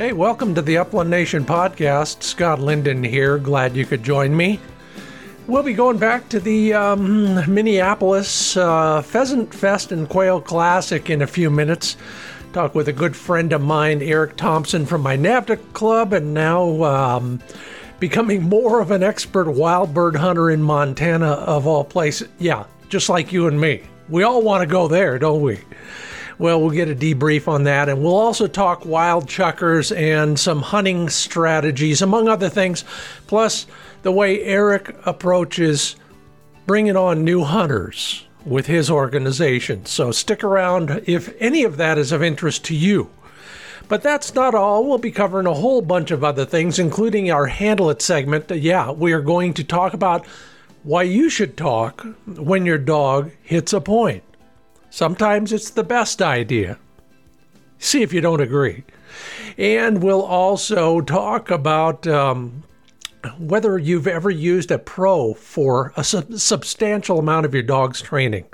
Hey, welcome to the Upland Nation podcast. Scott Linden here. Glad you could join me. We'll be going back to the um, Minneapolis uh, Pheasant Fest and Quail Classic in a few minutes. Talk with a good friend of mine, Eric Thompson from my NAVHDA Club, and now um, becoming more of an expert wild bird hunter in Montana, of all places. Yeah, just like you and me. We all want to go there, don't we? Well, we'll get a debrief on that, and we'll also talk wild chukars and some hunting strategies, among other things, plus the way Eric approaches bringing on new hunters with his organization. So stick around if any of that is of interest to you. But that's not all. We'll be covering a whole bunch of other things, including our Handle It segment. Yeah, we are going to talk about why you should talk when your dog hits a point. Sometimes it's the best idea. See if you don't agree. And we'll also talk about um, whether you've ever used a pro for a sub- substantial amount of your dog's training.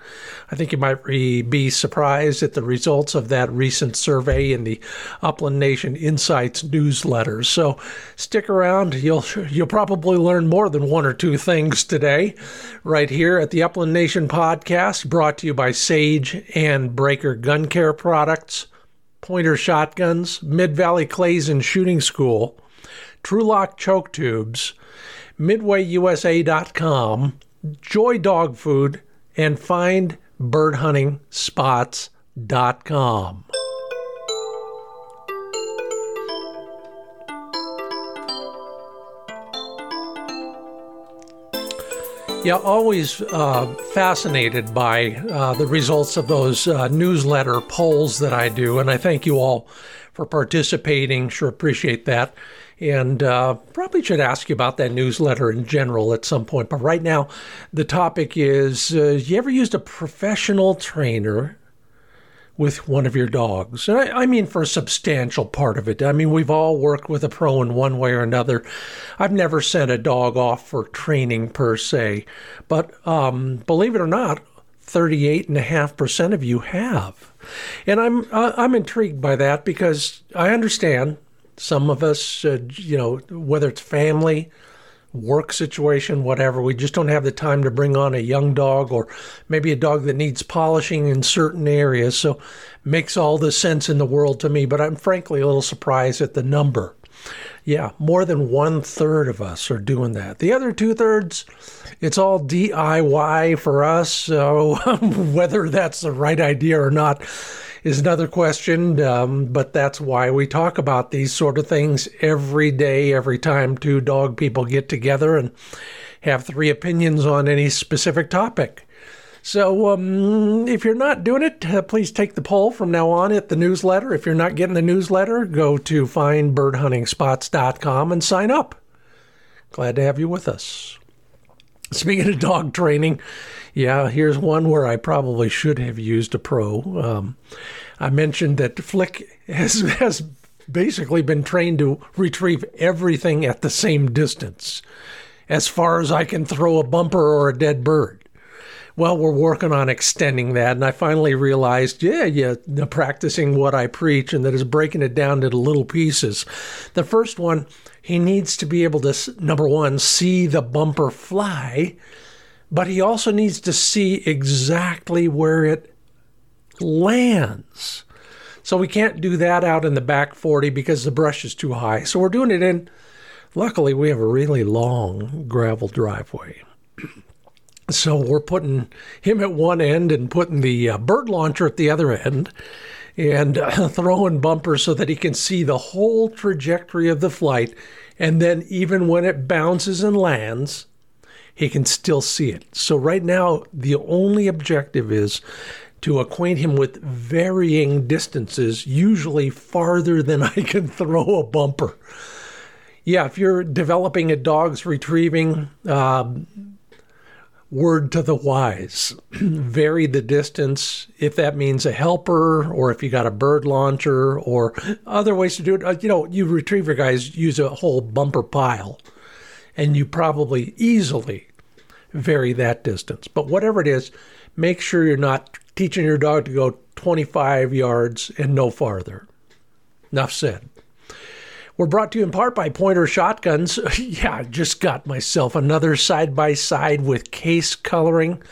I think you might re- be surprised at the results of that recent survey in the Upland Nation Insights newsletter. So stick around. You'll you'll probably learn more than one or two things today, right here at the Upland Nation podcast, brought to you by Sage and Braker Gun Care Products, Pointer Shotguns, Mid Valley Clays and Shooting School. TruLock choke tubes, MidwayUSA.com, Joy Dog Food, and FindBirdHuntingSpots.com. Yeah, always uh, fascinated by uh, the results of those uh, newsletter polls that I do, and I thank you all for participating. Sure appreciate that and uh, probably should ask you about that newsletter in general at some point. But right now, the topic is uh, you ever used a professional trainer with one of your dogs? And I, I, mean, for a substantial part of it. I mean, we've all worked with a pro in one way or another. I've never sent a dog off for training per se, but um, believe it or not, 38.5% of you have. And I'm uh, I'm intrigued by that because I understand some of us, uh, you know, whether it's family, work situation, whatever, we just don't have the time to bring on a young dog or maybe a dog that needs polishing in certain areas. So makes all the sense in the world to me, but I'm frankly a little surprised at the number. Yeah, more than one third of us are doing that. The other two thirds, it's all DIY for us. So whether that's the right idea or not, is another question, um, but that's why we talk about these sort of things every day, every time two dog people get together and have three opinions on any specific topic. So, um, if you're not doing it, uh, please take the poll from now on at the newsletter. If you're not getting the newsletter, go to findbirdhuntingspots.com and sign up. Glad to have you with us. Speaking of dog training, yeah, here's one where I probably should have used a pro. Um, I mentioned that Flick has, has basically been trained to retrieve everything at the same distance, as far as I can throw a bumper or a dead bird. Well, we're working on extending that, and I finally realized, yeah, yeah, practicing what I preach, and that is breaking it down into little pieces. The first one, he needs to be able to, number one, see the bumper fly but he also needs to see exactly where it lands. So we can't do that out in the back 40 because the brush is too high. So we're doing it in, luckily, we have a really long gravel driveway. So we're putting him at one end and putting the uh, bird launcher at the other end and uh, throwing bumpers so that he can see the whole trajectory of the flight. And then, even when it bounces and lands, he can still see it. So, right now, the only objective is to acquaint him with varying distances, usually farther than I can throw a bumper. Yeah, if you're developing a dog's retrieving, uh, word to the wise vary the distance if that means a helper or if you got a bird launcher or other ways to do it. Uh, you know, you retriever guys use a whole bumper pile and you probably easily vary that distance. But whatever it is, make sure you're not teaching your dog to go 25 yards and no farther. Enough said. We're brought to you in part by Pointer Shotguns. yeah, I just got myself another side by side with case coloring.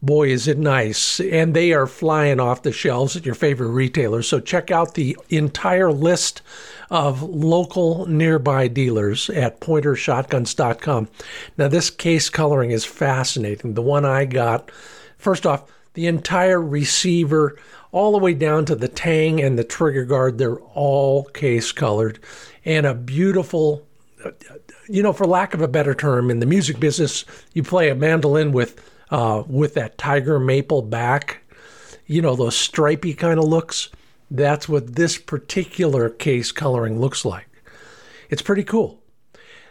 Boy, is it nice. And they are flying off the shelves at your favorite retailers. So check out the entire list of local nearby dealers at pointershotguns.com. Now, this case coloring is fascinating. The one I got, first off, the entire receiver, all the way down to the tang and the trigger guard, they're all case colored. And a beautiful, you know, for lack of a better term, in the music business, you play a mandolin with uh, with that tiger maple back, you know, those stripy kind of looks. That's what this particular case coloring looks like. It's pretty cool.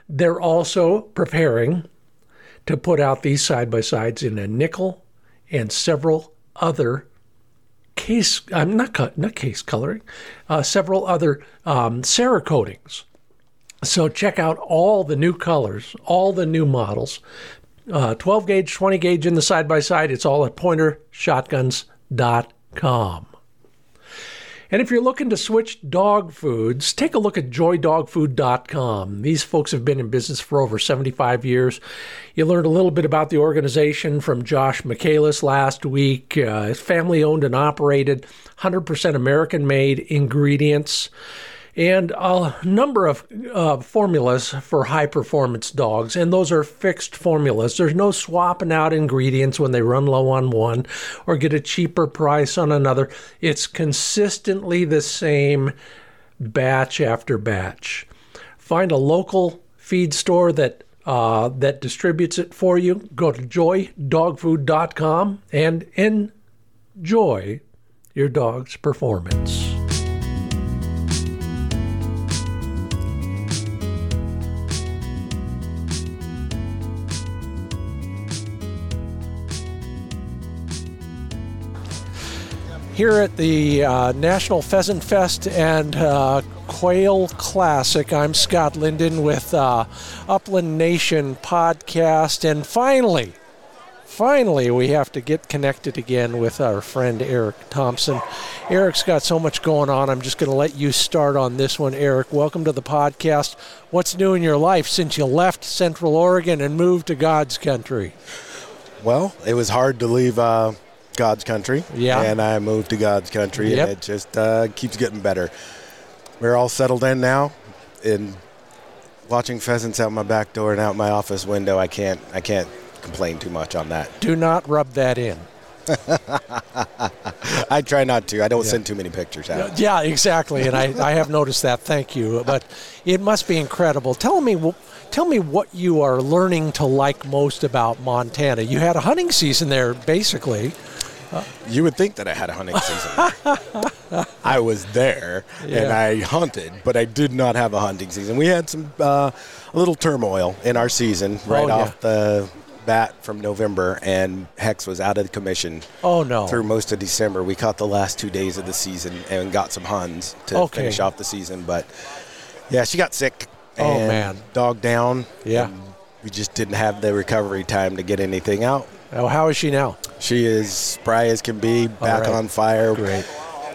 They're also preparing to put out these side by sides in a nickel and several other case, I'm uh, not, cut not case coloring, uh, several other um, Cerakotings. So check out all the new colors, all the new models. Uh, 12 gauge, 20 gauge in the side by side. It's all at pointershotguns.com. And if you're looking to switch dog foods, take a look at joydogfood.com. These folks have been in business for over 75 years. You learned a little bit about the organization from Josh Michaelis last week. Uh, family owned and operated, 100% American made ingredients and a number of uh, formulas for high performance dogs. And those are fixed formulas. There's no swapping out ingredients when they run low on one or get a cheaper price on another. It's consistently the same batch after batch. Find a local feed store that uh, that distributes it for you. Go to joydogfood.com and enjoy your dog's performance. Here at the uh, National Pheasant Fest and uh, Quail Classic. I'm Scott Linden with uh, Upland Nation podcast. And finally, finally, we have to get connected again with our friend Eric Thompson. Eric's got so much going on. I'm just going to let you start on this one, Eric. Welcome to the podcast. What's new in your life since you left Central Oregon and moved to God's country? Well, it was hard to leave uh, God's country. Yeah. And I moved to God's country, yep. and it just uh, keeps getting better. We're all settled in now, and watching pheasants out my back door and out my office window, I can't I can't complain too much on that. Do not rub that in. I try not to. I don't yeah. send too many pictures out. Yeah, exactly, and I, I have noticed that. Thank you. But it must be incredible. Tell me, tell me what you are learning to like most about Montana. You had a hunting season there, basically. You would think that I had a hunting season. I was there yeah. and I hunted, but I did not have a hunting season. We had some uh, a little turmoil in our season right oh, off yeah. the bat from November, and Hex was out of the commission. Oh no! Through most of December, we caught the last two days of the season and got some huns to okay. finish off the season. But yeah, she got sick. oh man! Dog down. Yeah. We just didn't have the recovery time to get anything out. Oh, how is she now? She is spry as can be, back right. on fire. Great.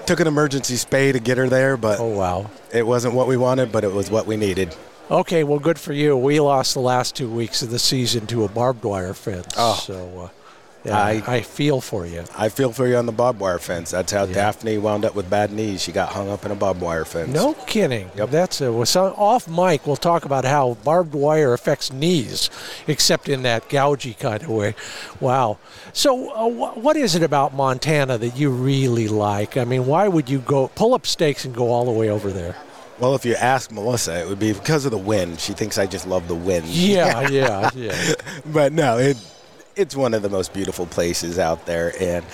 Took an emergency spay to get her there, but oh wow, it wasn't what we wanted, but it was what we needed. Okay, well, good for you. We lost the last two weeks of the season to a barbed wire fence. Oh. So uh, yeah, I, I feel for you. I feel for you on the barbed wire fence. That's how yeah. Daphne wound up with bad knees. She got hung up in a barbed wire fence. No kidding. Yep. That's a, well, so off mic. We'll talk about how barbed wire affects knees, except in that gougy kind of way. Wow. So, uh, wh- what is it about Montana that you really like? I mean, why would you go pull up stakes and go all the way over there? Well, if you ask Melissa, it would be because of the wind. She thinks I just love the wind. Yeah, yeah, yeah. but no, it it's one of the most beautiful places out there. And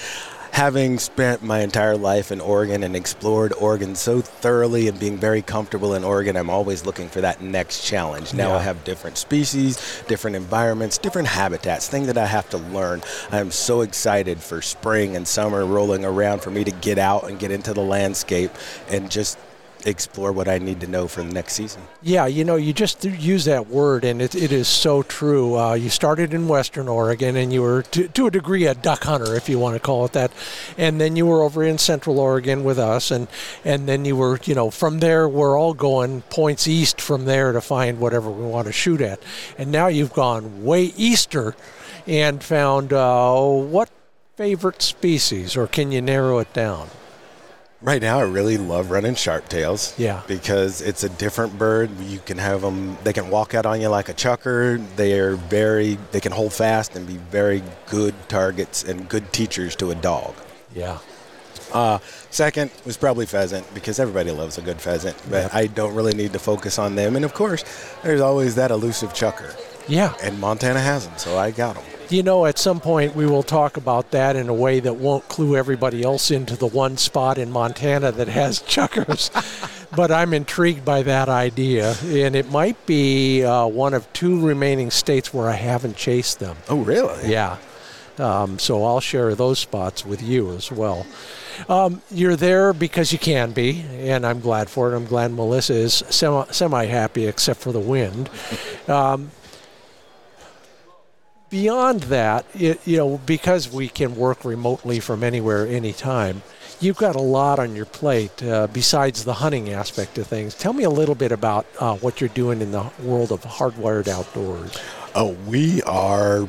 having spent my entire life in Oregon and explored Oregon so thoroughly and being very comfortable in Oregon, I'm always looking for that next challenge. Now yeah. I have different species, different environments, different habitats, things that I have to learn. I'm so excited for spring and summer rolling around for me to get out and get into the landscape and just explore what I need to know for the next season. Yeah, you know, you just use that word, and it, it is so true. Uh, you started in Western Oregon, and you were, to, to a degree, a duck hunter, if you want to call it that. And then you were over in Central Oregon with us, and, and then you were, you know, from there, we're all going points east from there to find whatever we want to shoot at. And now you've gone way easter and found uh, what favorite species, or can you narrow it down? Right now, I really love running sharp tails. Yeah. Because it's a different bird. You can have them, they can walk out on you like a chukar. They are very, they can hold fast and be very good targets and good teachers to a dog. Yeah. Uh, second was probably pheasant because everybody loves a good pheasant, but Yep. I don't really need to focus on them. And of course, there's always that elusive chukar. Yeah. And Montana has them, so I got them. You know, at some point we will talk about that in a way that won't clue everybody else into the one spot in Montana that has chukars. but I'm intrigued by that idea, and it might be uh, one of two remaining states where I haven't chased them. Oh, really? Yeah. Um, so I'll share those spots with you as well. Um, you're there because you can be, and I'm glad for it. I'm glad Melissa is semi happy, except for the wind. Um, beyond that, it, you know, because we can work remotely from anywhere, anytime, you've got a lot on your plate uh, besides the hunting aspect of things. Tell me a little bit about uh, what you're doing in the world of hardwired outdoors. Oh, we are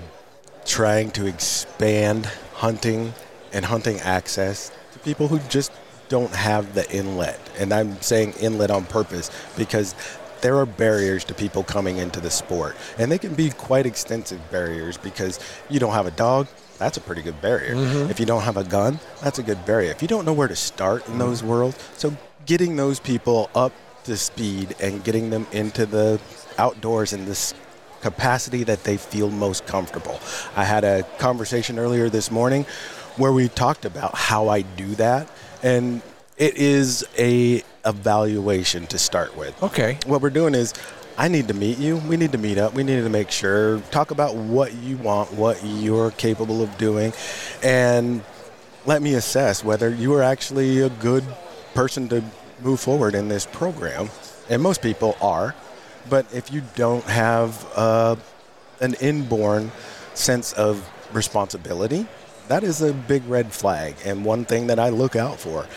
trying to expand hunting and hunting access to people who just don't have the inlet. And I'm saying inlet on purpose because there are barriers to people coming into the sport. And they can be quite extensive barriers because you don't have a dog, that's a pretty good barrier. Mm-hmm. If you don't have a gun, that's a good barrier. If you don't know where to start in those mm-hmm. worlds, so getting those people up to speed and getting them into the outdoors in this capacity that they feel most comfortable. I had a conversation earlier this morning where we talked about how I do that and it is a evaluation to start with. Okay. What we're doing is I need to meet you. We need to meet up. We need to make sure talk about what you want, what you're capable of doing and let me assess whether you are actually a good person to move forward in this program. And most people are. But if you don't have uh, an inborn sense of responsibility, that is a big red flag and one thing that I look out for.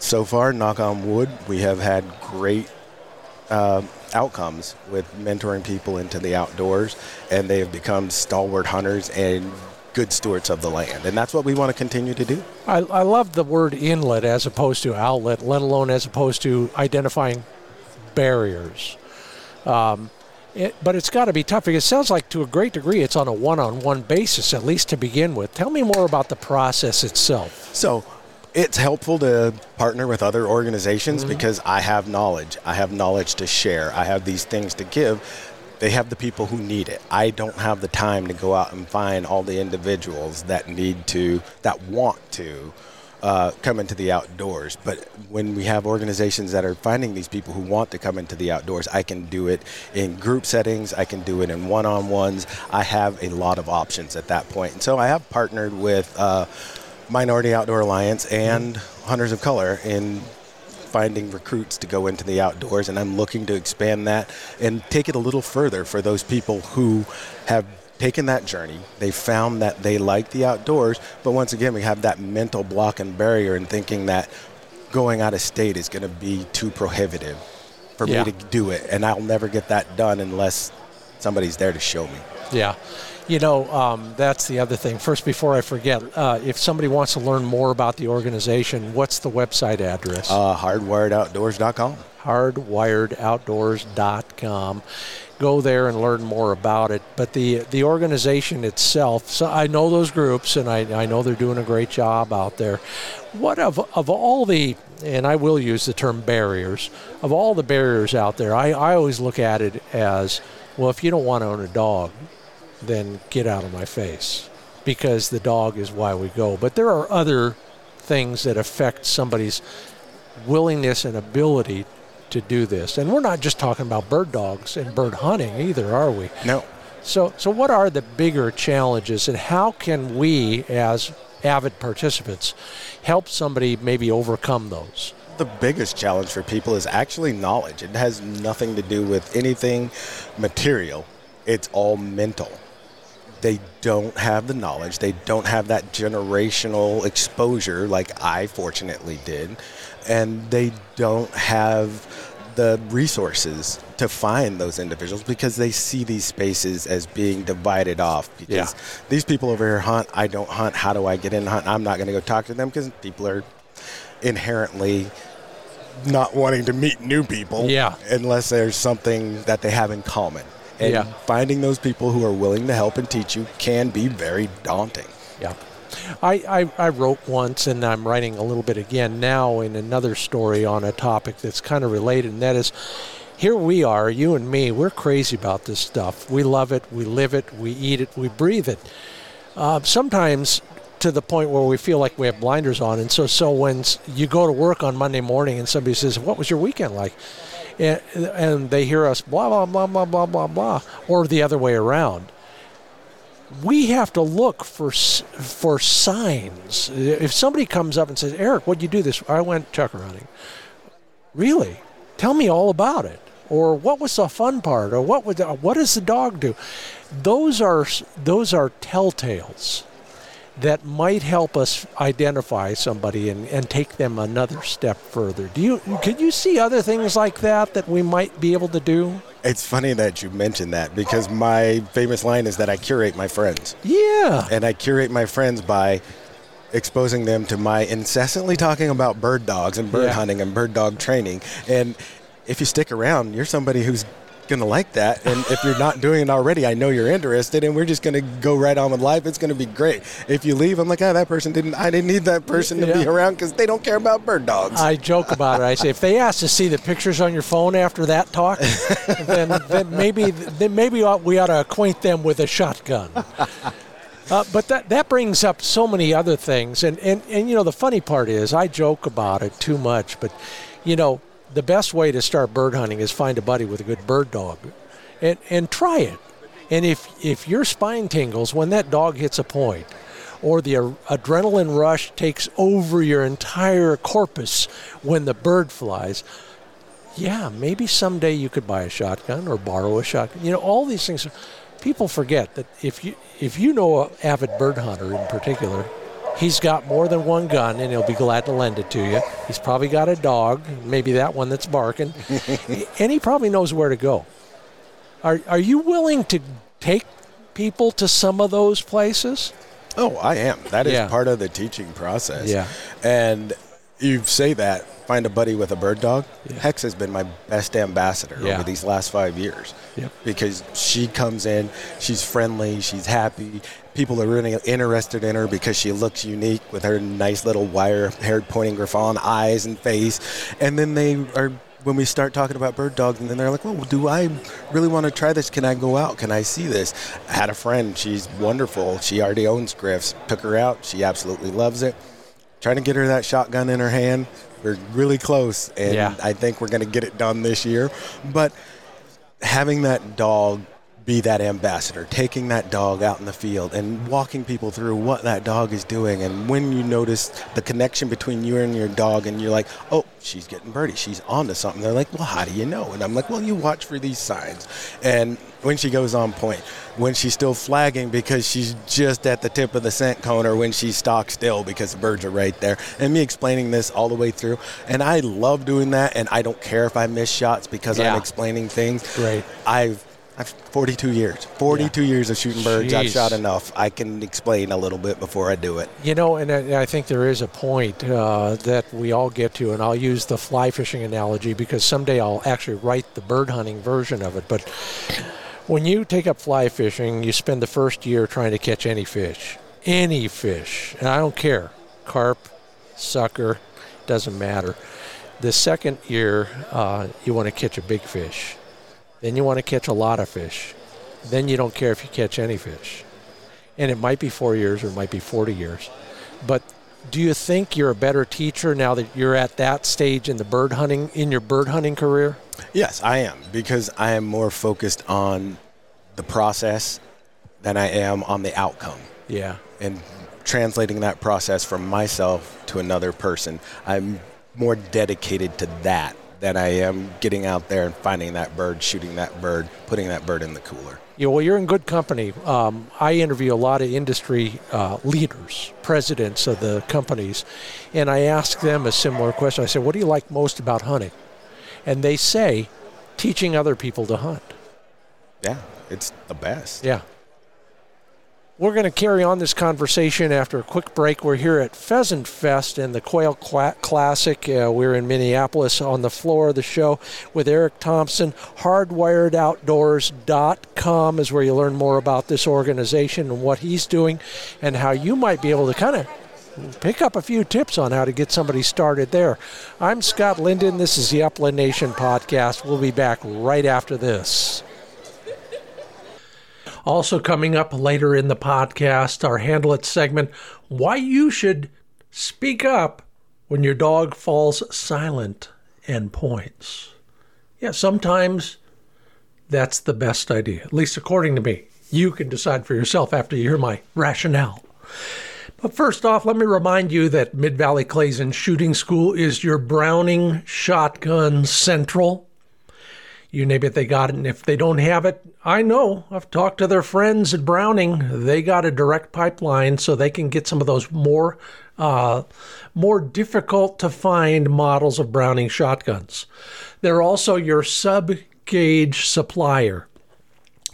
So far, knock on wood, we have had great uh, outcomes with mentoring people into the outdoors, and they have become stalwart hunters and good stewards of the land. And that's what we want to continue to do. I, I love the word inlet as opposed to outlet, let alone as opposed to identifying barriers. Um, it, but it's got to be tough because it sounds like to a great degree it's on a one-on-one basis at least to begin with. Tell me more about the process itself. So it's helpful to partner with other organizations because I have knowledge. I have knowledge to share. I have these things to give. They have the people who need it. I don't have the time to go out and find all the individuals that need to, that want to uh, come into the outdoors. But when we have organizations that are finding these people who want to come into the outdoors, I can do it in group settings. I can do it in one-on-ones. I have a lot of options at that point. And so I have partnered with uh, Minority Outdoor Alliance and Hunters of Color in finding recruits to go into the outdoors, and I'm looking to expand that and take it a little further for those people who have taken that journey. They found that they like the outdoors, but once again, we have that mental block and barrier in thinking that going out of state is going to be too prohibitive for Yeah. me to do it, and I'll never get that done unless somebody's there to show me. Yeah. You know, um, that's the other thing. First, before I forget, uh, if somebody wants to learn more about the organization, what's the website address? Uh, hardwiredoutdoors.com. hardwiredoutdoors.com. Go there and learn more about it. But the the organization itself, so I know those groups and I, I know they're doing a great job out there. What of of all the and I will use the term barriers, of all the barriers out there, I, I always look at it as well if you don't want to own a dog, then get out of my face. Because the dog is why we go. But there are other things that affect somebody's willingness and ability to do this. And we're not just talking about bird dogs and bird hunting either, are we? No. So, so what are the bigger challenges, and how can we, as avid participants, help somebody maybe overcome those? the biggest challenge for people is actually knowledge. It has nothing to do with anything material. It's all mental. They don't have the knowledge. They don't have that generational exposure like I fortunately did. And they don't have the resources to find those individuals because they see these spaces as being divided off. Because Yeah. these people over here hunt, I don't hunt. How do I get in hunt? I'm not going to go talk to them because people are inherently not wanting to meet new people Yeah. unless there's something that they have in common. And Yeah. finding those people who are willing to help and teach you can be very daunting. Yeah. I, I, I wrote once, and I'm writing a little bit again now in another story on a topic that's kind of related, and that is here we are, you and me, we're crazy about this stuff. We love it, we live it, we eat it, we breathe it. Uh, sometimes to the point where we feel like we have blinders on, and so so when you go to work on Monday morning and somebody says, "What was your weekend like?" And, and they hear us blah blah blah blah blah blah blah, or the other way around we have to look for for signs. If somebody comes up and says, "Eric, what'd you do this?" I went chukar hunting. Really? Tell me all about it. Or what was the fun part? Or what would the, what does the dog do? Those are those are telltales that might help us identify somebody and, and take them another step further. Do you could you see other things like that that we might be able to do? It's funny that you mentioned that because my famous line is that I curate my friends. Yeah. And I curate my friends by exposing them to my incessantly talking about bird dogs and bird Yeah. hunting and bird dog training. And if you stick around, you're somebody who's going to like that. And if you're not doing it already, I know you're interested and we're just going to go right on with life. It's going to be great. If you leave, I'm like, ah, that person didn't, I didn't need that person to be around because they don't care about bird dogs. I joke about it. I say if they ask to see the pictures on your phone after that talk, then, then maybe then maybe we ought to acquaint them with a shotgun. Uh, but that that brings up so many other things, and, and and you know the funny part is I joke about it too much, but you know the best way to start bird hunting is find a buddy with a good bird dog, and and try it. And if if your spine tingles when that dog hits a point, or the adrenaline rush takes over your entire corpus when the bird flies, yeah, maybe someday you could buy a shotgun or borrow a shotgun. You know, all these things. People forget that if you if you know an avid bird hunter in particular, he's got more than one gun and he'll be glad to lend it to you. He's probably got a dog, maybe that one that's barking, and he probably knows where to go. Are are you willing to take people to some of those places? Oh, I am. That is Yeah. part of the teaching process. Yeah. And you say that, find a buddy with a bird dog. Yeah. Hex has been my best ambassador Yeah. over these last five years. Yep. Because she comes in, she's friendly, she's happy. People are really interested in her because she looks unique with her nice little wire-haired pointing griffon eyes and face. And then they are when we start talking about bird dogs, and then they're like, "Well, do I really want to try this? Can I go out? Can I see this?" I had a friend; she's wonderful. She already owns Griffs. Took her out. She absolutely loves it. Trying to get her that shotgun in her hand. We're really close, and Yeah. I think we're going to get it done this year. But having that dog be that ambassador, taking that dog out in the field and walking people through what that dog is doing. And when you notice the connection between you and your dog, and you're like, oh, she's getting birdie, she's onto something. They're like, well, how do you know? And I'm like, well, you watch for these signs. And when she goes on point, when she's still flagging because she's just at the tip of the scent cone, or when she's stock still because the birds are right there, and me explaining this all the way through. And I love doing that, and I don't care if I miss shots because Yeah. I'm explaining things. Great. I've I've 42 years. 42 years of shooting birds. I've shot enough. I can explain a little bit before I do it. You know, and I, I think there is a point uh, that we all get to, and I'll use the fly fishing analogy because someday I'll actually write the bird hunting version of it. But when you take up fly fishing, you spend the first year trying to catch any fish, any fish, and I don't care, carp, sucker, doesn't matter. The second year, uh, you want to catch a big fish. Then you want to catch a lot of fish. Then you don't care if you catch any fish and it might be four years or it might be 40 years. But do you think you're a better teacher now that you're at that stage in the bird hunting in your bird hunting career? Yes, I am because I am more focused on the process than I am on the outcome. Yeah. and translating that process from myself to another person. I'm more dedicated to that than I am getting out there and finding that bird, shooting that bird, putting that bird in the cooler. Yeah, well, you're in good company. Um, I interview a lot of industry uh, leaders, presidents of the companies, and I ask them a similar question. I say, What do you like most about hunting? And they say, teaching other people to hunt. Yeah, it's the best. Yeah. We're going to carry on this conversation after a quick break. We're here at Pheasant Fest and the Quail Classic. Uh, we're in Minneapolis on the floor of the show with Eric Thompson. HardwiredOutdoors.com is where you learn more about this organization and what he's doing and how you might be able to kind of pick up a few tips on how to get somebody started there. I'm Scott Linden. This is the Upland Nation podcast. We'll be back right after this. Also, coming up later in the podcast, our Handle It segment why you should speak up when your dog falls silent and points. Yeah, sometimes that's the best idea, at least according to me. You can decide for yourself after you hear my rationale. But first off, let me remind you that Mid Valley Clays and Shooting School is your Browning Shotgun Central. You name it, they got it. And if they don't have it, I know. I've talked to their friends at Browning. They got a direct pipeline so they can get some of those more uh, more difficult to find models of Browning shotguns. They're also your sub gauge supplier.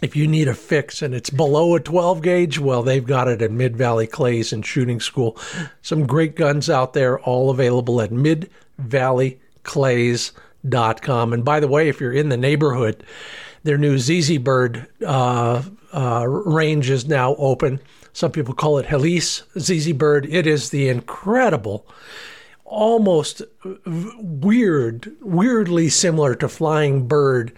If you need a fix and it's below a 12 gauge, well, they've got it at Mid Valley Clays and Shooting School. Some great guns out there, all available at Mid Valley Clays com. And by the way, if you're in the neighborhood, their new ZZ Bird uh, uh, range is now open. Some people call it Helice ZZ Bird. It is the incredible, almost weird, weirdly similar to Flying Bird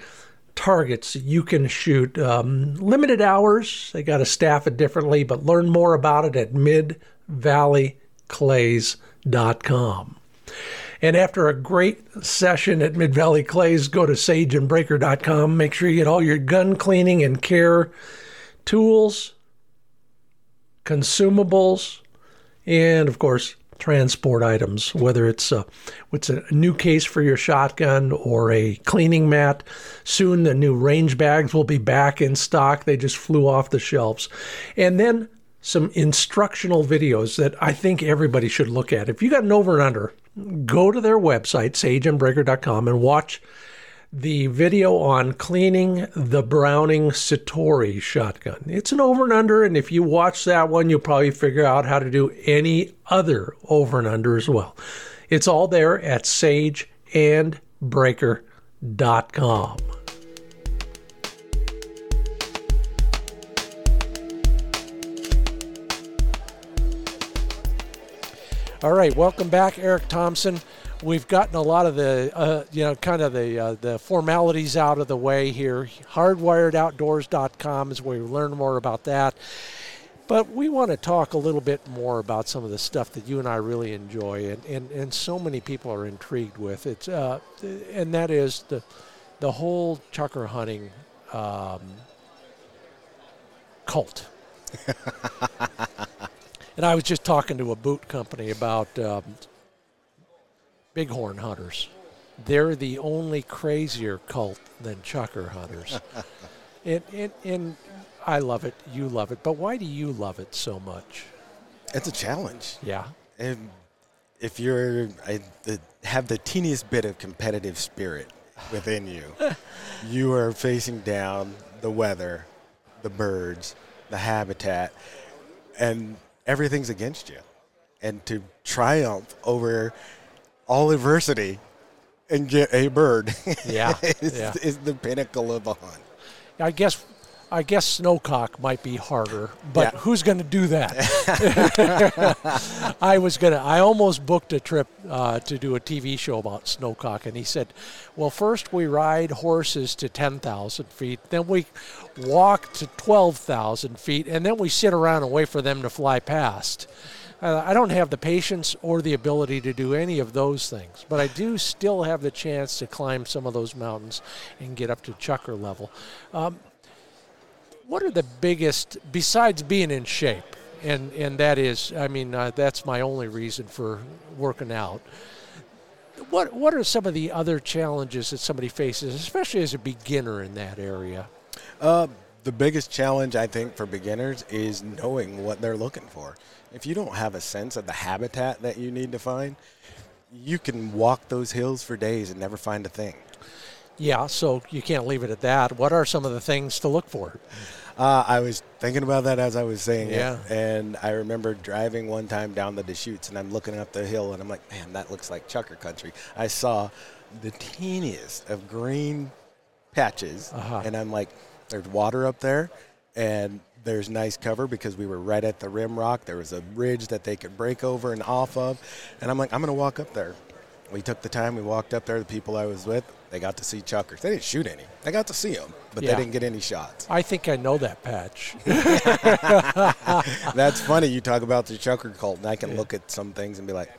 targets you can shoot. Um, limited hours. They got to staff it differently, but learn more about it at midvalleyclays.com. And after a great session at Mid Valley Clays, go to sageandbraker.com. Make sure you get all your gun cleaning and care tools, consumables, and of course, transport items, whether it's a, what's a new case for your shotgun or a cleaning mat. Soon the new range bags will be back in stock. They just flew off the shelves. And then some instructional videos that I think everybody should look at. If you got an over and under go to their website, sageandbraker.com, and watch the video on cleaning the Browning Citori shotgun. It's an over and under, and if you watch that one, you'll probably figure out how to do any other over and under as well. It's all there at sageandbraker.com. All right, welcome back, Eric Thompson. We've gotten a lot of the, uh, you know, kind of the uh, the formalities out of the way here. HardwiredOutdoors.com is where you learn more about that. But we want to talk a little bit more about some of the stuff that you and I really enjoy, and, and, and so many people are intrigued with. It's uh, and that is the the whole chukar hunting um, cult. And I was just talking to a boot company about um, bighorn hunters. They're the only crazier cult than chukar hunters. and, and, and I love it. You love it. But why do you love it so much? It's a challenge. Yeah. And if you're, I have the teeniest bit of competitive spirit within you, you are facing down the weather, the birds, the habitat, and everything's against you. And to triumph over all adversity and get a bird yeah, is, yeah. is the pinnacle of a hunt. I guess I guess snowcock might be harder, but yeah. who's going to do that? I was going to, I almost booked a trip uh, to do a TV show about snowcock, and he said, Well, first we ride horses to 10,000 feet, then we walk to 12,000 feet, and then we sit around and wait for them to fly past. Uh, I don't have the patience or the ability to do any of those things, but I do still have the chance to climb some of those mountains and get up to chukar level. Um, what are the biggest besides being in shape and and that is i mean uh, that's my only reason for working out what what are some of the other challenges that somebody faces, especially as a beginner in that area? Uh, the biggest challenge I think for beginners is knowing what they're looking for. If you don't have a sense of the habitat that you need to find, you can walk those hills for days and never find a thing. Yeah, so you can't leave it at that. What are some of the things to look for? Uh, I was thinking about that as I was saying Yeah. it, and I remember driving one time down the Deschutes, and I'm looking up the hill, and I'm like, man, that looks like Chukar Country. I saw the teeniest of green patches, Uh-huh. and I'm like, there's water up there, and there's nice cover because we were right at the rim rock. There was a ridge that they could break over and off of, and I'm like, I'm gonna walk up there. We took the time. We walked up there. The people I was with, they got to see chukars. They didn't shoot any. They got to see them, but Yeah. they didn't get any shots. I think I know that patch. That's funny. You talk about the chukar cult, and I can look at some things and be like,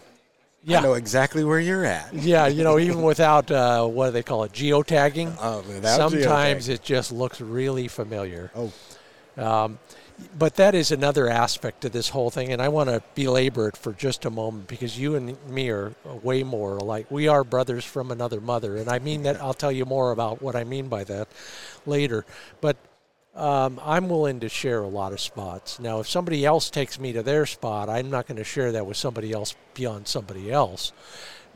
yeah. I know exactly where you're at. Yeah, you know, even without uh, what do they call it, geotagging. Oh, without sometimes geotag. it just looks really familiar. Oh, But that is another aspect of this whole thing, and I want to belabor it for just a moment because you and me are way more alike. We are brothers from another mother, and I mean that. I'll tell you more about what I mean by that later. But um, I'm willing to share a lot of spots. Now, if somebody else takes me to their spot, I'm not going to share that with somebody else beyond somebody else.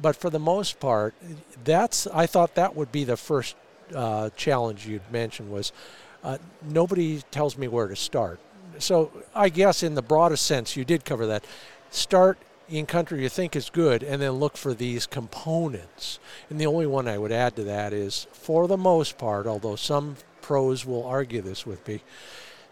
But for the most part, that's I thought that would be the first uh, challenge you'd mentioned was uh, nobody tells me where to start. So I guess in the broadest sense, you did cover that. Start in country you think is good, and then look for these components. And the only one I would add to that is, for the most part, although some pros will argue this with me,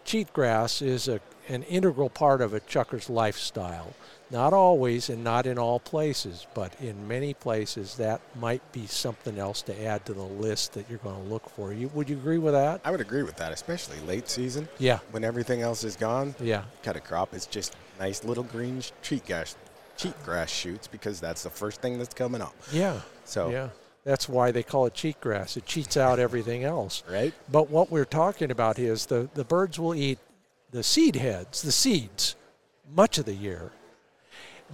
cheatgrass is a, an integral part of a chukar's lifestyle. Not always and not in all places, but in many places that might be something else to add to the list that you're going to look for. You, would you agree with that? I would agree with that, especially late season Yeah, when everything else is gone. yeah. Cut a crop. It's just nice little green cheat grass, cheat grass shoots because that's the first thing that's coming up. Yeah. So, Yeah. That's why they call it cheat grass. It cheats out everything else. right? But what we're talking about is the, the birds will eat the seed heads, the seeds, much of the year.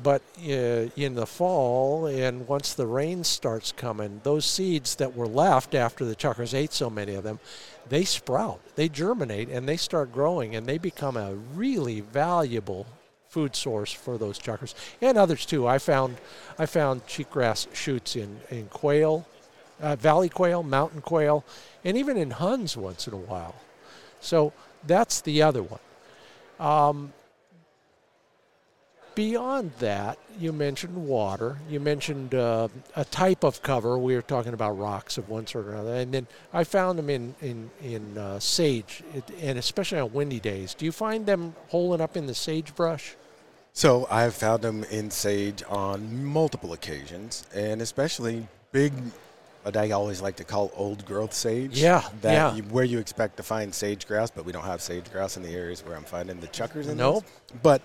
But uh, in the fall, and once the rain starts coming, those seeds that were left after the chukars ate so many of them, they sprout, they germinate, and they start growing, and they become a really valuable food source for those chukars and others too. I found I found cheatgrass shoots in in quail, uh, valley quail, mountain quail, and even in huns once in a while. So that's the other one. Um, beyond that, you mentioned water. You mentioned uh, a type of cover. We were talking about rocks of one sort or another, and then I found them in in in uh, sage, it, and especially on windy days. Do you find them holing up in the sagebrush? So I've found them in sage on multiple occasions, and especially big, what I always like to call old growth sage. Yeah, that yeah. You, where you expect to find sage grouse, but we don't have sage grouse in the areas where I'm finding the chukars in. Nope. those. But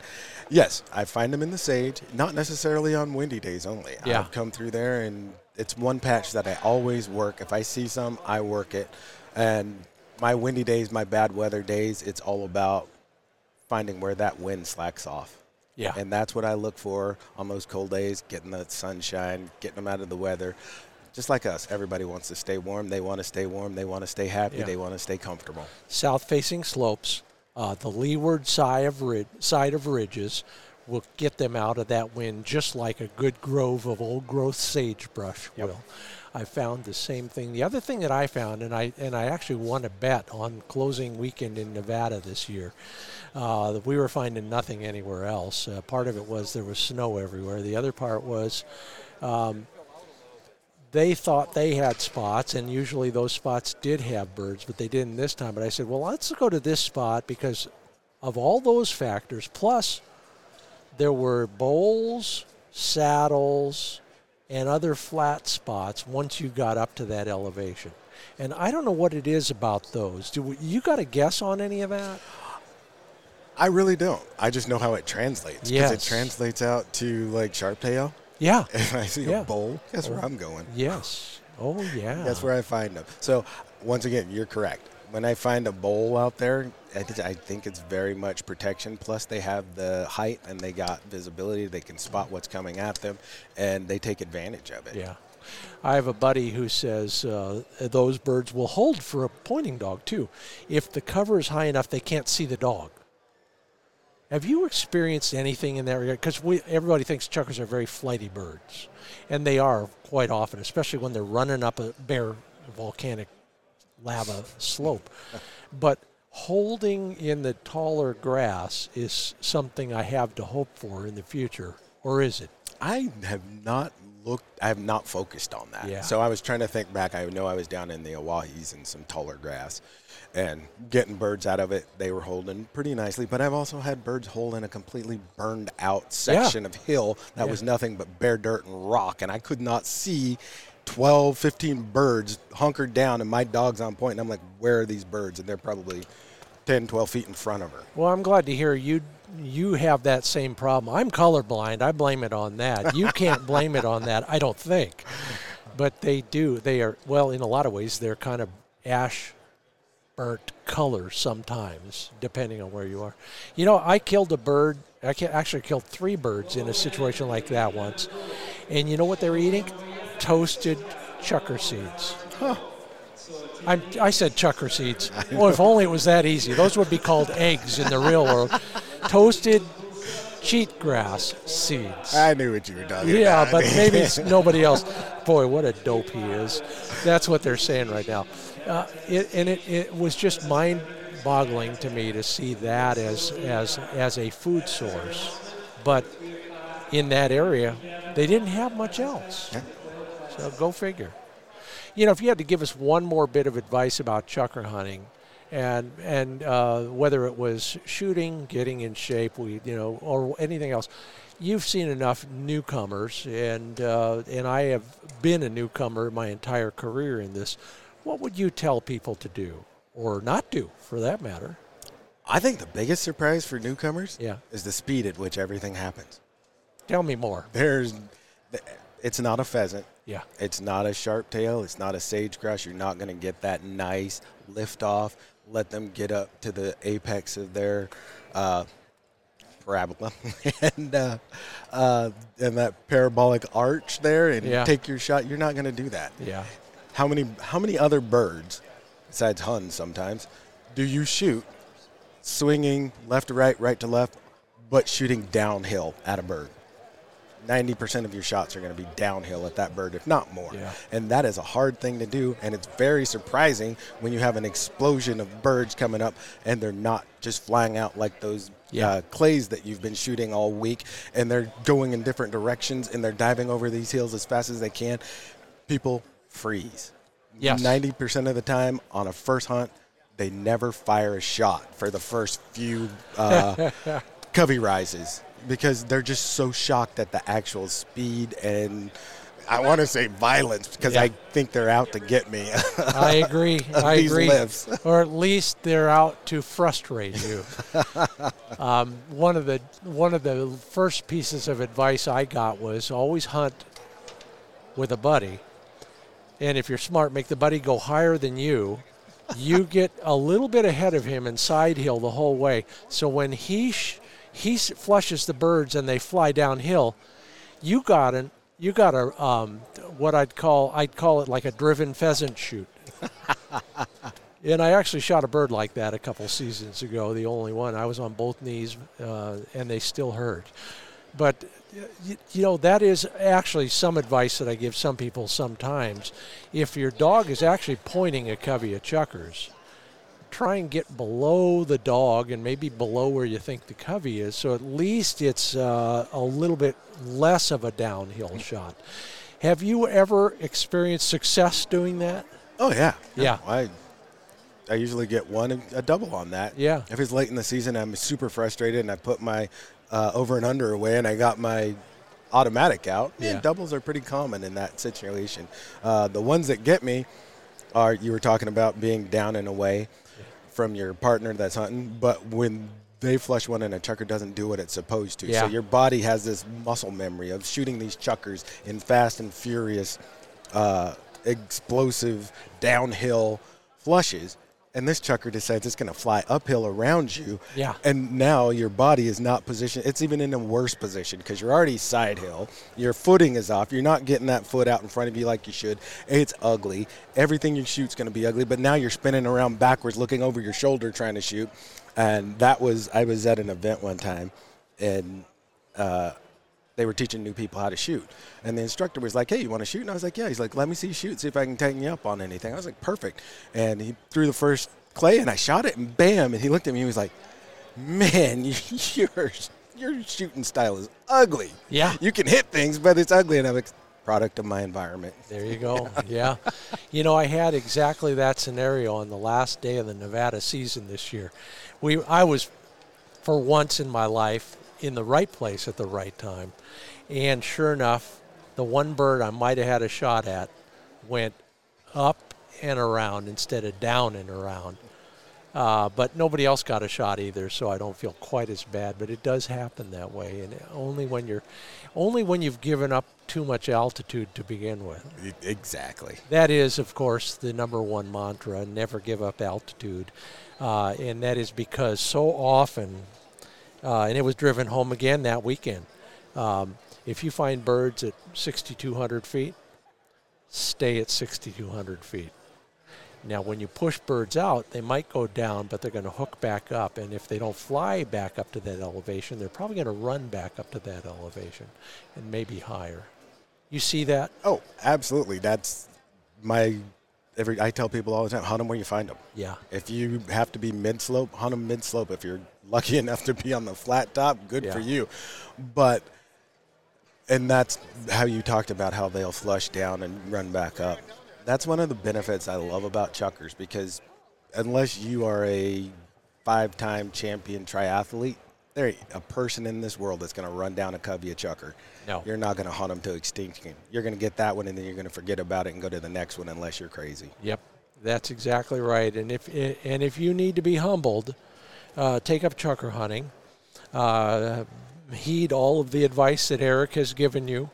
yes, I find them in the sage, not necessarily on windy days only. Yeah. I've come through there, and it's one patch that I always work. If I see some, I work it, and my windy days, my bad weather days, it's all about finding where that wind slacks off. Yeah. And that's what I look for on those cold days, getting the sunshine, getting them out of the weather. Just like us, everybody wants to stay warm. They want to stay warm. They want to stay happy. Yeah. They want to stay comfortable. south-facing slopes, uh, the leeward side of rid- side of ridges will get them out of that wind, just like a good grove of old-growth sagebrush will. I found the same thing. The other thing that I found, and I and I actually won a bet on closing weekend in Nevada this year. Uh, that we were finding nothing anywhere else. Uh, part of it was there was snow everywhere. The other part was they thought they had spots, and usually those spots did have birds, but they didn't this time. But I said, well, let's go to this spot because of all those factors, plus there were bowls, saddles, and other flat spots once you got up to that elevation. And I don't know what it is about those. Do we, you got a guess on any of that? I really don't. I just know how it translates. Because Yes. it translates out to like Sharptail. Yeah. If I see Yeah. a bowl, guess where I'm going. Yes. Oh yeah. That's where I find them. So, once again, you're correct. When I find a bowl out there, I think, I think it's very much protection. Plus, they have the height and they got visibility. They can spot what's coming at them, and they take advantage of it. Yeah. I have a buddy who says uh, those birds will hold for a pointing dog too. If the cover is high enough, they can't see the dog. Have you experienced anything in that regard? Because everybody thinks chukars are very flighty birds, and they are quite often, especially when they're running up a bare volcanic lava slope. But holding in the taller grass is something I have to hope for in the future, or is it? I have not looked, I have not focused on that. Yeah. So I was trying to think back. I know I was down in the Owyhees in some taller grass and getting birds out of it. They were holding pretty nicely, but I've also had birds hold in a completely burned out section yeah. of hill that yeah. was nothing but bare dirt and rock, and I could not see 12, 15 birds hunkered down, and my dog's on point, and I'm like, where are these birds? And they're probably 10, 12 feet in front of her. Well, I'm glad to hear you you have that same problem. I'm colorblind. I blame it on that. You can't blame it on that, I don't think. But they do. They are well in a lot of ways they're kind of ash burnt color sometimes depending on where you are. You know, I killed a bird. I actually killed 3 birds in a situation like that once. And you know what they were eating? Toasted chukar seeds. Huh. I, I said chukar seeds. Well, if only it was that easy. Those would be called eggs in the real world. Toasted cheatgrass seeds. I knew what you were talking yeah, about. but maybe it's nobody else. Boy, what a dope he is. That's what they're saying right now. Uh, it, and it, it was just mind boggling to me to see that as, as, as a food source. But in that area, they didn't have much else. Yeah. So go figure. You know, if you had to give us one more bit of advice about chukar hunting, and and uh, whether it was shooting, getting in shape, we you know, or anything else, you've seen enough newcomers, and uh, and I have been a newcomer my entire career in this. What would you tell people to do, or not do, for that matter? I think the biggest surprise for newcomers Yeah. is the speed at which everything happens. Tell me more. There's, it's not a pheasant. Yeah. It's not a sharp tail. It's not a sage grouse. You're not going to get that nice lift off. Let them get up to the apex of their uh, parabola and uh, uh, and that parabolic arch there, and Yeah. take your shot. You're not going to do that. Yeah. How many how many other birds, besides huns, sometimes, do you shoot swinging left to right, right to left, but shooting downhill at a bird? 90% of your shots are going to be downhill at that bird, if not more. Yeah. And that is a hard thing to do. And it's very surprising when you have an explosion of birds coming up and they're not just flying out like those Yeah. uh, clays that you've been shooting all week and they're going in different directions and they're diving over these hills as fast as they can. People freeze. Yes. 90% of the time on a first hunt, they never fire a shot for the first few uh, covey rises because they're just so shocked at the actual speed and I want to say violence because Yeah. I think they're out to get me. I agree. I agree. lifts. or at least they're out to frustrate you. um, one of the one of the first pieces of advice I got was always hunt with a buddy, and if you're smart, make the buddy go higher than you. You get a little bit ahead of him and side hill the whole way. So when he sh- he flushes the birds and they fly downhill, you got an you got a um, what I'd call I'd call it like a driven pheasant shoot. and I actually shot a bird like that a couple seasons ago, the only one. I was on both knees, uh, and they still hurt. But you, you know that is actually some advice that I give some people sometimes. If your dog is actually pointing a covey of chukars, try and get below the dog and maybe below where you think the covey is, so at least it's uh, a little bit less of a downhill shot. Have you ever experienced success doing that? oh yeah, Yeah. I I usually get one a double on that. Yeah. If it's late in the season, I'm super frustrated, and I put my uh, over and under away, and I got my automatic out. Yeah. Yeah, doubles are pretty common in that situation. Uh, the ones that get me are you were talking about being down and away from your partner that's hunting, but when they flush one and a chukar doesn't do what it's supposed to. Yeah. So your body has this muscle memory of shooting these chukars in fast and furious, uh, explosive downhill flushes. And this chukar decides it's going to fly uphill around you. Yeah. And now your body is not positioned. It's even in a worse position because you're already side hill. Your footing is off. You're not getting that foot out in front of you like you should. It's ugly. Everything you shoot's going to be ugly. But now you're spinning around backwards, looking over your shoulder trying to shoot. And that was I was at an event one time, and. Uh, they were teaching new people how to shoot. And the instructor was like, Hey, you want to shoot? And I was like, Yeah. He's like, Let me see you shoot, see if I can tighten you up on anything. I was like, Perfect. And he threw the first clay and I shot it and bam. And he looked at me and he was like, Man, your, your shooting style is ugly. Yeah. You can hit things, but it's ugly. And I'm like, Product of my environment. There you go. yeah. You know, I had exactly that scenario on the last day of the Nevada season this year. We, I was, for once in my life, in the right place at the right time. And sure enough, the one bird I might have had a shot at went up and around instead of down and around. Uh, but nobody else got a shot either, so I don't feel quite as bad. But it does happen that way, and only when you're, only when you've given up too much altitude to begin with. Exactly. That is, of course, the number one mantra: never give up altitude, uh, and that is because so often uh, and it was driven home again that weekend. Um, if you find birds at 6,200 feet, stay at 6,200 feet. Now, when you push birds out, they might go down, but they're going to hook back up. And if they don't fly back up to that elevation, they're probably going to run back up to that elevation and maybe higher. You see that? Oh, absolutely. That's my every I tell people all the time, hunt them where you find them. Yeah. If you have to be mid slope, hunt them mid slope. If you're lucky enough to be on the flat top, good Yeah. for you. But and that's how you talked about how they'll flush down and run back up. That's one of the benefits I love about chukars because unless you are a five-time champion triathlete, there ain't a person in this world that's going to run down a covey of chukar. No. You're not going to hunt them to extinction. You're going to get that one and then you're going to forget about it and go to the next one unless you're crazy. Yep, that's exactly right. And if and if you need to be humbled, uh, take up chukar hunting. Uh, heed all of the advice that Eric has given you.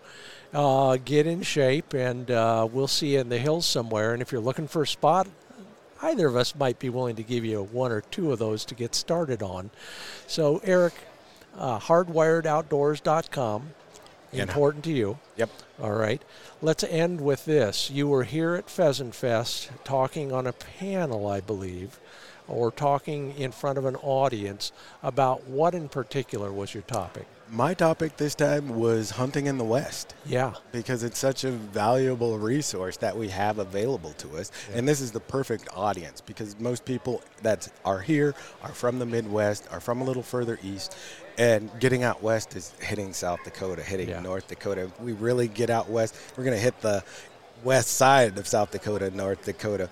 Uh, get in shape, and uh, we'll see you in the hills somewhere. And if you're looking for a spot, either of us might be willing to give you one or two of those to get started on. So, Eric, uh, hardwiredoutdoors.com. important to you. Yep. All right. Let's end with this. You were here at Pheasant Fest talking on a panel, I believe, or talking in front of an audience about what in particular was your topic? My topic this time was hunting in the West. Yeah. because it's such a valuable resource that we have available to us. And this is the perfect audience because most people that are here are from the Midwest, are from a little further east, and getting out west is hitting South Dakota, hitting Yeah. North Dakota. If we really get out west, we're going to hit the west side of South Dakota, North Dakota.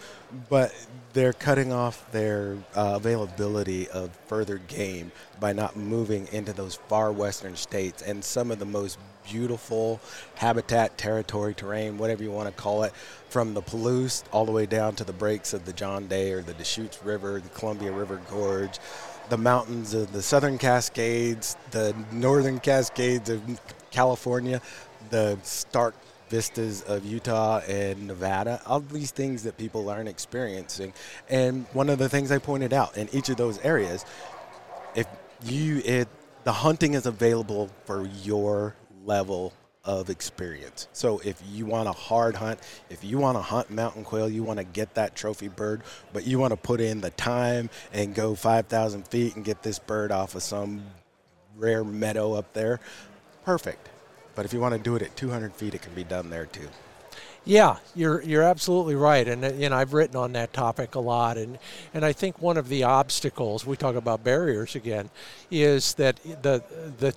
But they're cutting off their uh, availability of further game by not moving into those far western states and some of the most beautiful habitat, territory, terrain, whatever you want to call it, from the Palouse all the way down to the breaks of the John Day or the Deschutes River, the Columbia River Gorge, the mountains of the Southern Cascades, the Northern Cascades of California, the stark vistas of Utah and Nevada, all these things that people aren't experiencing. And one of the things I pointed out in each of those areas, if you it the hunting is available for your level of experience. So if you want a hard hunt, if you want to hunt mountain quail, you want to get that trophy bird, but you want to put in the time and go 5,000 feet and get this bird off of some rare meadow up there, perfect. But if you want to do it at 200 feet, it can be done there too. Yeah, you're you're absolutely right, and uh, you know I've written on that topic a lot, and and I think one of the obstacles we talk about barriers again is that the the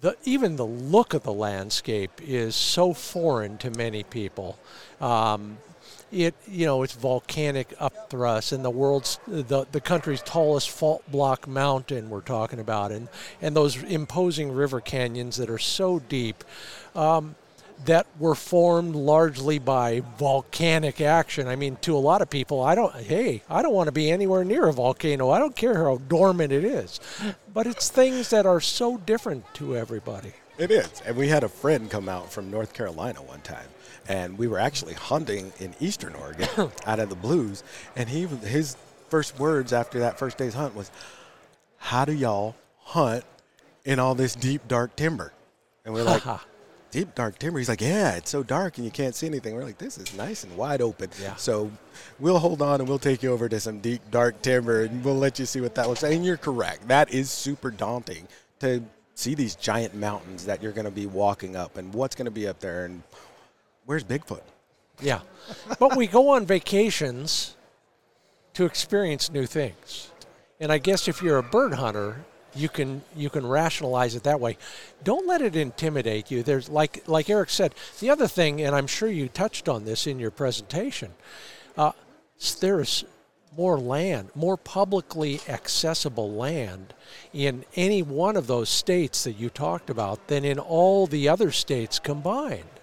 the even the look of the landscape is so foreign to many people. Um, it you know it's volcanic upthrust and the world's the the country's tallest fault block mountain we're talking about and and those imposing river canyons that are so deep um, that were formed largely by volcanic action. I mean, to a lot of people, I don't. Hey, I don't want to be anywhere near a volcano. I don't care how dormant it is, but it's things that are so different to everybody. It is. And we had a friend come out from North Carolina one time. And we were actually hunting in Eastern Oregon out of the blues. And he his first words after that first day's hunt was, "How do y'all hunt in all this deep dark timber?" And we're like, "Deep dark timber." He's like, "Yeah, it's so dark and you can't see anything." We're like, "This is nice and wide open." Yeah. So we'll hold on and we'll take you over to some deep dark timber and we'll let you see what that looks like. And you're correct. That is super daunting to see these giant mountains that you're going to be walking up and what's going to be up there and where's Bigfoot? Yeah. but we go on vacations to experience new things. And I guess if you're a bird hunter, you can you can rationalize it that way. Don't let it intimidate you. There's like like Eric said, the other thing, and I'm sure you touched on this in your presentation, uh, there's more land, more publicly accessible land in any one of those states that you talked about than in all the other states combined.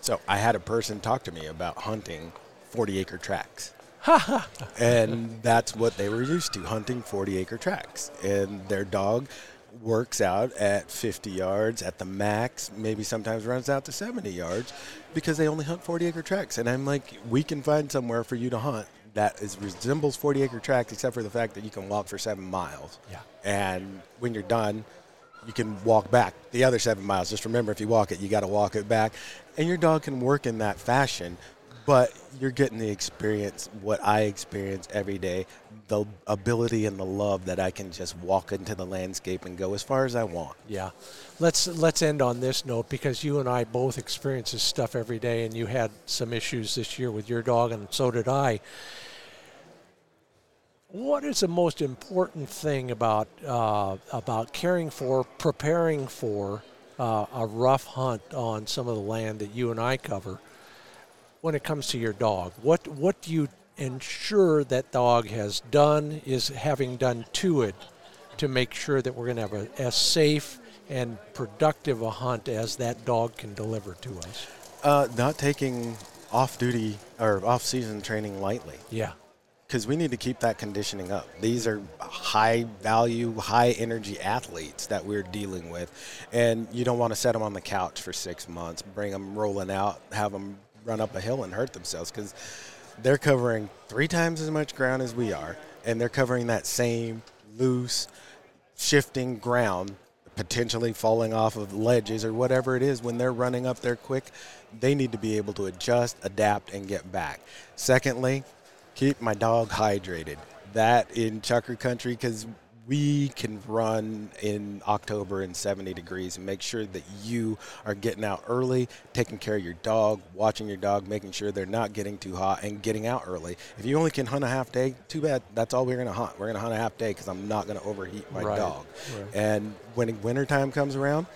So I had a person talk to me about hunting 40 acre tracts. and that's what they were used to hunting 40 acre tracts. And their dog works out at 50 yards at the max, maybe sometimes runs out to 70 yards because they only hunt 40 acre tracts. And I'm like, we can find somewhere for you to hunt that is resembles 40 acre tracts, except for the fact that you can walk for seven miles. Yeah. And when you're done, you can walk back the other seven miles. Just remember, if you walk it, you got to walk it back. And your dog can work in that fashion, but you're getting the experience, what I experience every day, the ability and the love that I can just walk into the landscape and go as far as I want. Yeah. Let's let's end on this note because you and I both experience this stuff every day and you had some issues this year with your dog and so did I. What is the most important thing about uh, about caring for, preparing for uh, a rough hunt on some of the land that you and I cover? When it comes to your dog, what what do you ensure that dog has done is having done to it to make sure that we're going to have a, as safe and productive a hunt as that dog can deliver to us? Uh, not taking off duty or off season training lightly. Yeah. Because we need to keep that conditioning up. These are high value, high energy athletes that we're dealing with, and you don't want to set them on the couch for six months, bring them rolling out, have them run up a hill and hurt themselves because they're covering three times as much ground as we are, and they're covering that same loose, shifting ground. Potentially falling off of ledges or whatever it is when they're running up there quick, they need to be able to adjust, adapt, and get back. Secondly, keep my dog hydrated. That in Chukar country, because we can run in October in 70 degrees and make sure that you are getting out early, taking care of your dog, watching your dog, making sure they're not getting too hot, and getting out early. If you only can hunt a half day, too bad. That's all we're going to hunt. We're going to hunt a half day because I'm not going to overheat my Right, dog. right. And when wintertime comes around,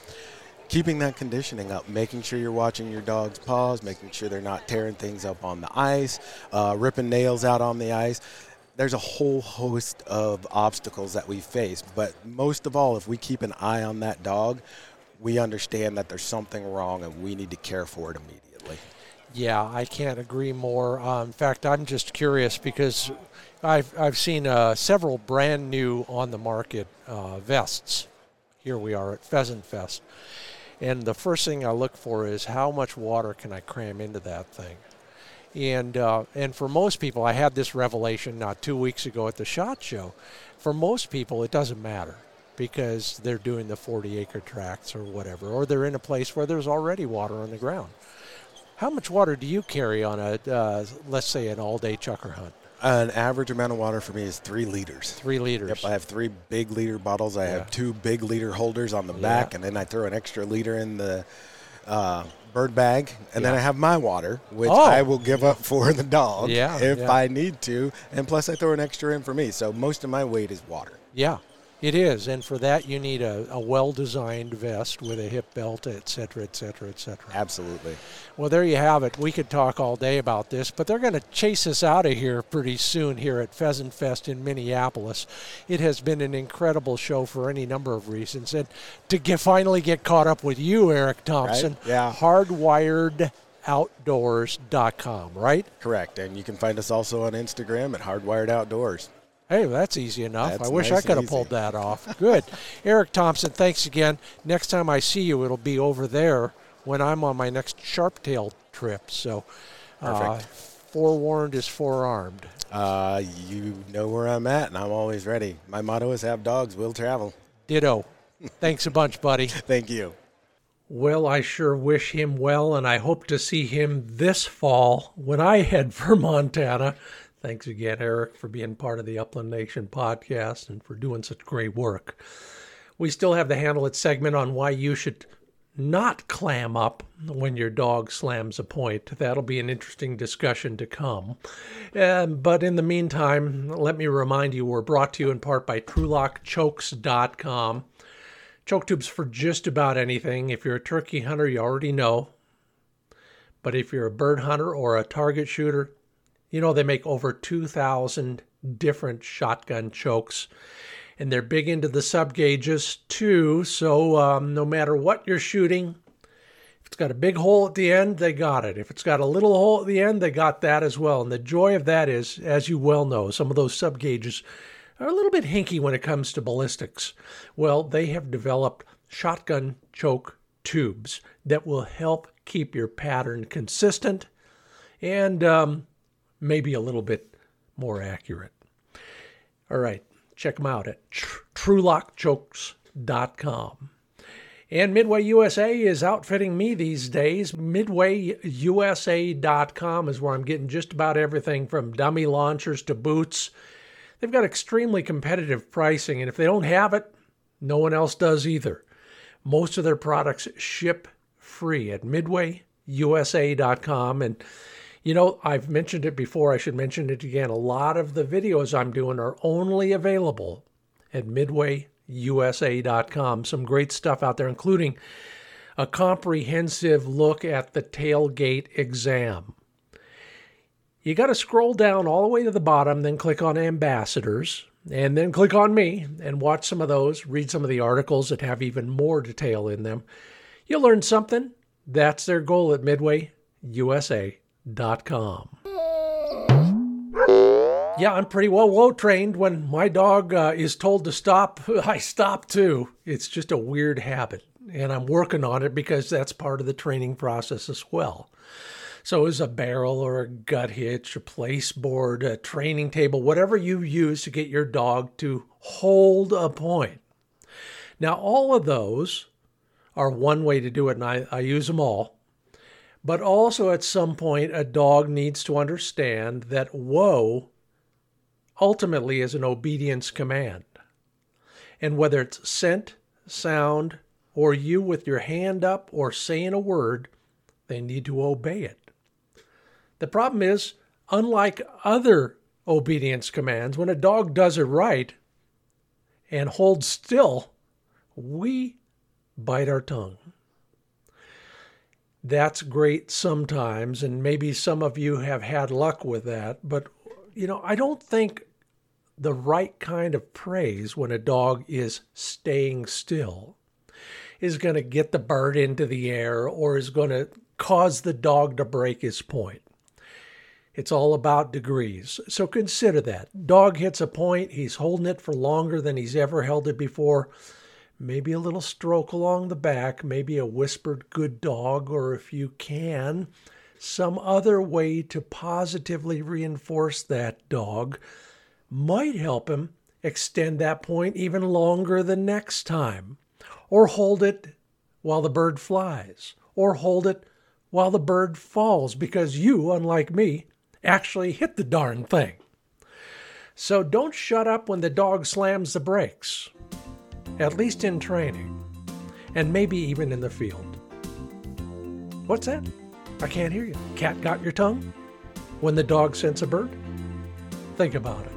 keeping that conditioning up, making sure you're watching your dog's paws, making sure they're not tearing things up on the ice, uh, ripping nails out on the ice. There's a whole host of obstacles that we face, but most of all, if we keep an eye on that dog, we understand that there's something wrong and we need to care for it immediately. Yeah, I can't agree more. Uh, in fact, I'm just curious because I've, I've seen uh, several brand new on the market uh, vests. Here we are at Pheasant Fest. And the first thing I look for is how much water can I cram into that thing? And, uh, and for most people, I had this revelation not two weeks ago at the SHOT Show. For most people, it doesn't matter because they're doing the 40 acre tracts or whatever, or they're in a place where there's already water on the ground. How much water do you carry on a, uh, let's say, an all-day chukar hunt? An average amount of water for me is three liters. Three liters. Yep, I have three big liter bottles. I Yeah. have two big liter holders on the Yeah. back, and then I throw an extra liter in the uh, bird bag, and then I have my water, which Oh. I will give up for the dog Yeah, if yeah. I need to, and plus I throw an extra in for me. So most of my weight is water. Yeah, it is, and for that you need a, a well-designed vest with a hip belt, et cetera, et cetera, et cetera. Absolutely. Well, there you have it. We could talk all day about this, but they're going to chase us out of here pretty soon here at Pheasant Fest in Minneapolis. It has been an incredible show for any number of reasons, and to get finally get caught up with you, Eric Thompson, right? Yeah. hardwired hardwiredoutdoors.com, right? Correct. And you can find us also on Instagram at Hardwired Outdoors. Hey, that's easy enough. That's I wish nice I could have pulled that off. Good. Eric Thompson, thanks again. Next time I see you, it'll be over there when I'm on my next sharp tail trip. So, uh, forewarned is forearmed. Uh, you know where I'm at, and I'm always ready. My motto is have dogs, will travel. Ditto. Thanks a bunch, buddy. Thank you. Well, I sure wish him well, and I hope to see him this fall when I head for Montana. Thanks again, Eric, for being part of the Upland Nation podcast and for doing such great work. We still have the Handle It segment on why you should not clam up when your dog slams a point. That'll be an interesting discussion to come. But in the meantime, let me remind you we're brought to you in part by TrulockChokes.com. Choke tubes for just about anything. If you're a turkey hunter, you already know. But if you're a bird hunter or a target shooter, you know they make over 2,000 different shotgun chokes and they're big into the sub gauges too. So um, no matter what you're shooting, if it's got a big hole at the end, they got it. If it's got a little hole at the end, they got that as well. And the joy of that is, as you well know, some of those sub gauges are a little bit hinky when it comes to ballistics. Well, they have developed shotgun choke tubes that will help keep your pattern consistent and um, maybe a little bit more accurate. All right, Check them out at tr- trulockchokes.com. And Midway USA is outfitting me these days. MidwayUSA.com is where I'm getting just about everything from dummy launchers to boots. They've got extremely competitive pricing, and if they don't have it, no one else does either. Most of their products ship free at midwayusa.com. And you know, I've mentioned it before, I should mention it again. A lot of the videos I'm doing are only available at midwayusa.com. Some great stuff out there, including a comprehensive look at the tailgate exam. You got to scroll down all the way to the bottom, then click on ambassadors, and then click on me and watch some of those, read some of the articles that have even more detail in them. You'll learn something. That's their goal at Midway USA Yeah, I'm pretty well low trained. When my dog uh, is told to stop, I stop too. It's just a weird habit, and I'm working on it because that's part of the training process as well. So, is a barrel or a gut hitch, a place board, a training table, whatever you use to get your dog to hold a point. Now, all of those are one way to do it, and I, I use them all. But also, at some point, a dog needs to understand that whoa ultimately is an obedience command. And whether it's scent, sound, or you with your hand up or saying a word, they need to obey it. The problem is, unlike other obedience commands, when a dog does it right and holds still, we bite our tongue that's great sometimes, and maybe some of you have had luck with that. But, you know, I don't think the right kind of praise when a dog is staying still is going to get the bird into the air or is going to cause the dog to break his point. It's all about degrees. So consider that. Dog hits a point, he's holding it for longer than he's ever held it before maybe a little stroke along the back, maybe a whispered good dog, or if you can, some other way to positively reinforce that dog might help him extend that point even longer the next time. Or hold it while the bird flies, or hold it while the bird falls, because you, unlike me, actually hit the darn thing. So don't shut up when the dog slams the brakes at least in training, and maybe even in the field. What's that? I can't hear you. Cat got your tongue? When the dog scents a bird? Think about it.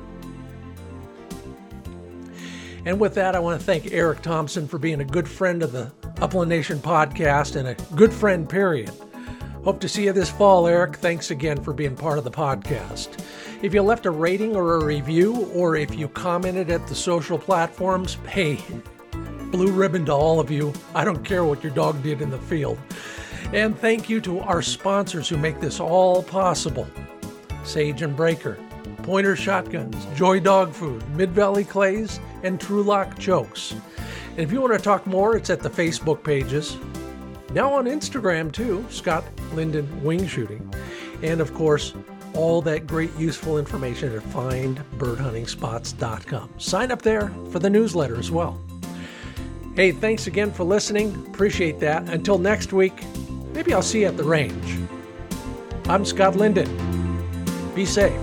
And with that, I want to thank Eric Thompson for being a good friend of the Upland Nation podcast and a good friend, period. Hope to see you this fall, Eric. Thanks again for being part of the podcast. If you left a rating or a review, or if you commented at the social platforms, hey, blue ribbon to all of you. I don't care what your dog did in the field. And thank you to our sponsors who make this all possible Sage and Braker, Pointer Shotguns, Joy Dog Food, Mid Valley Clays, and Trulock Chokes. And if you want to talk more, it's at the Facebook pages Now on Instagram too, Scott Linden Wing Shooting. And of course, all that great useful information at findbirdhuntingspots.com. Sign up there for the newsletter as well. Hey, thanks again for listening. Appreciate that. Until next week, maybe I'll see you at the range. I'm Scott Linden. Be safe.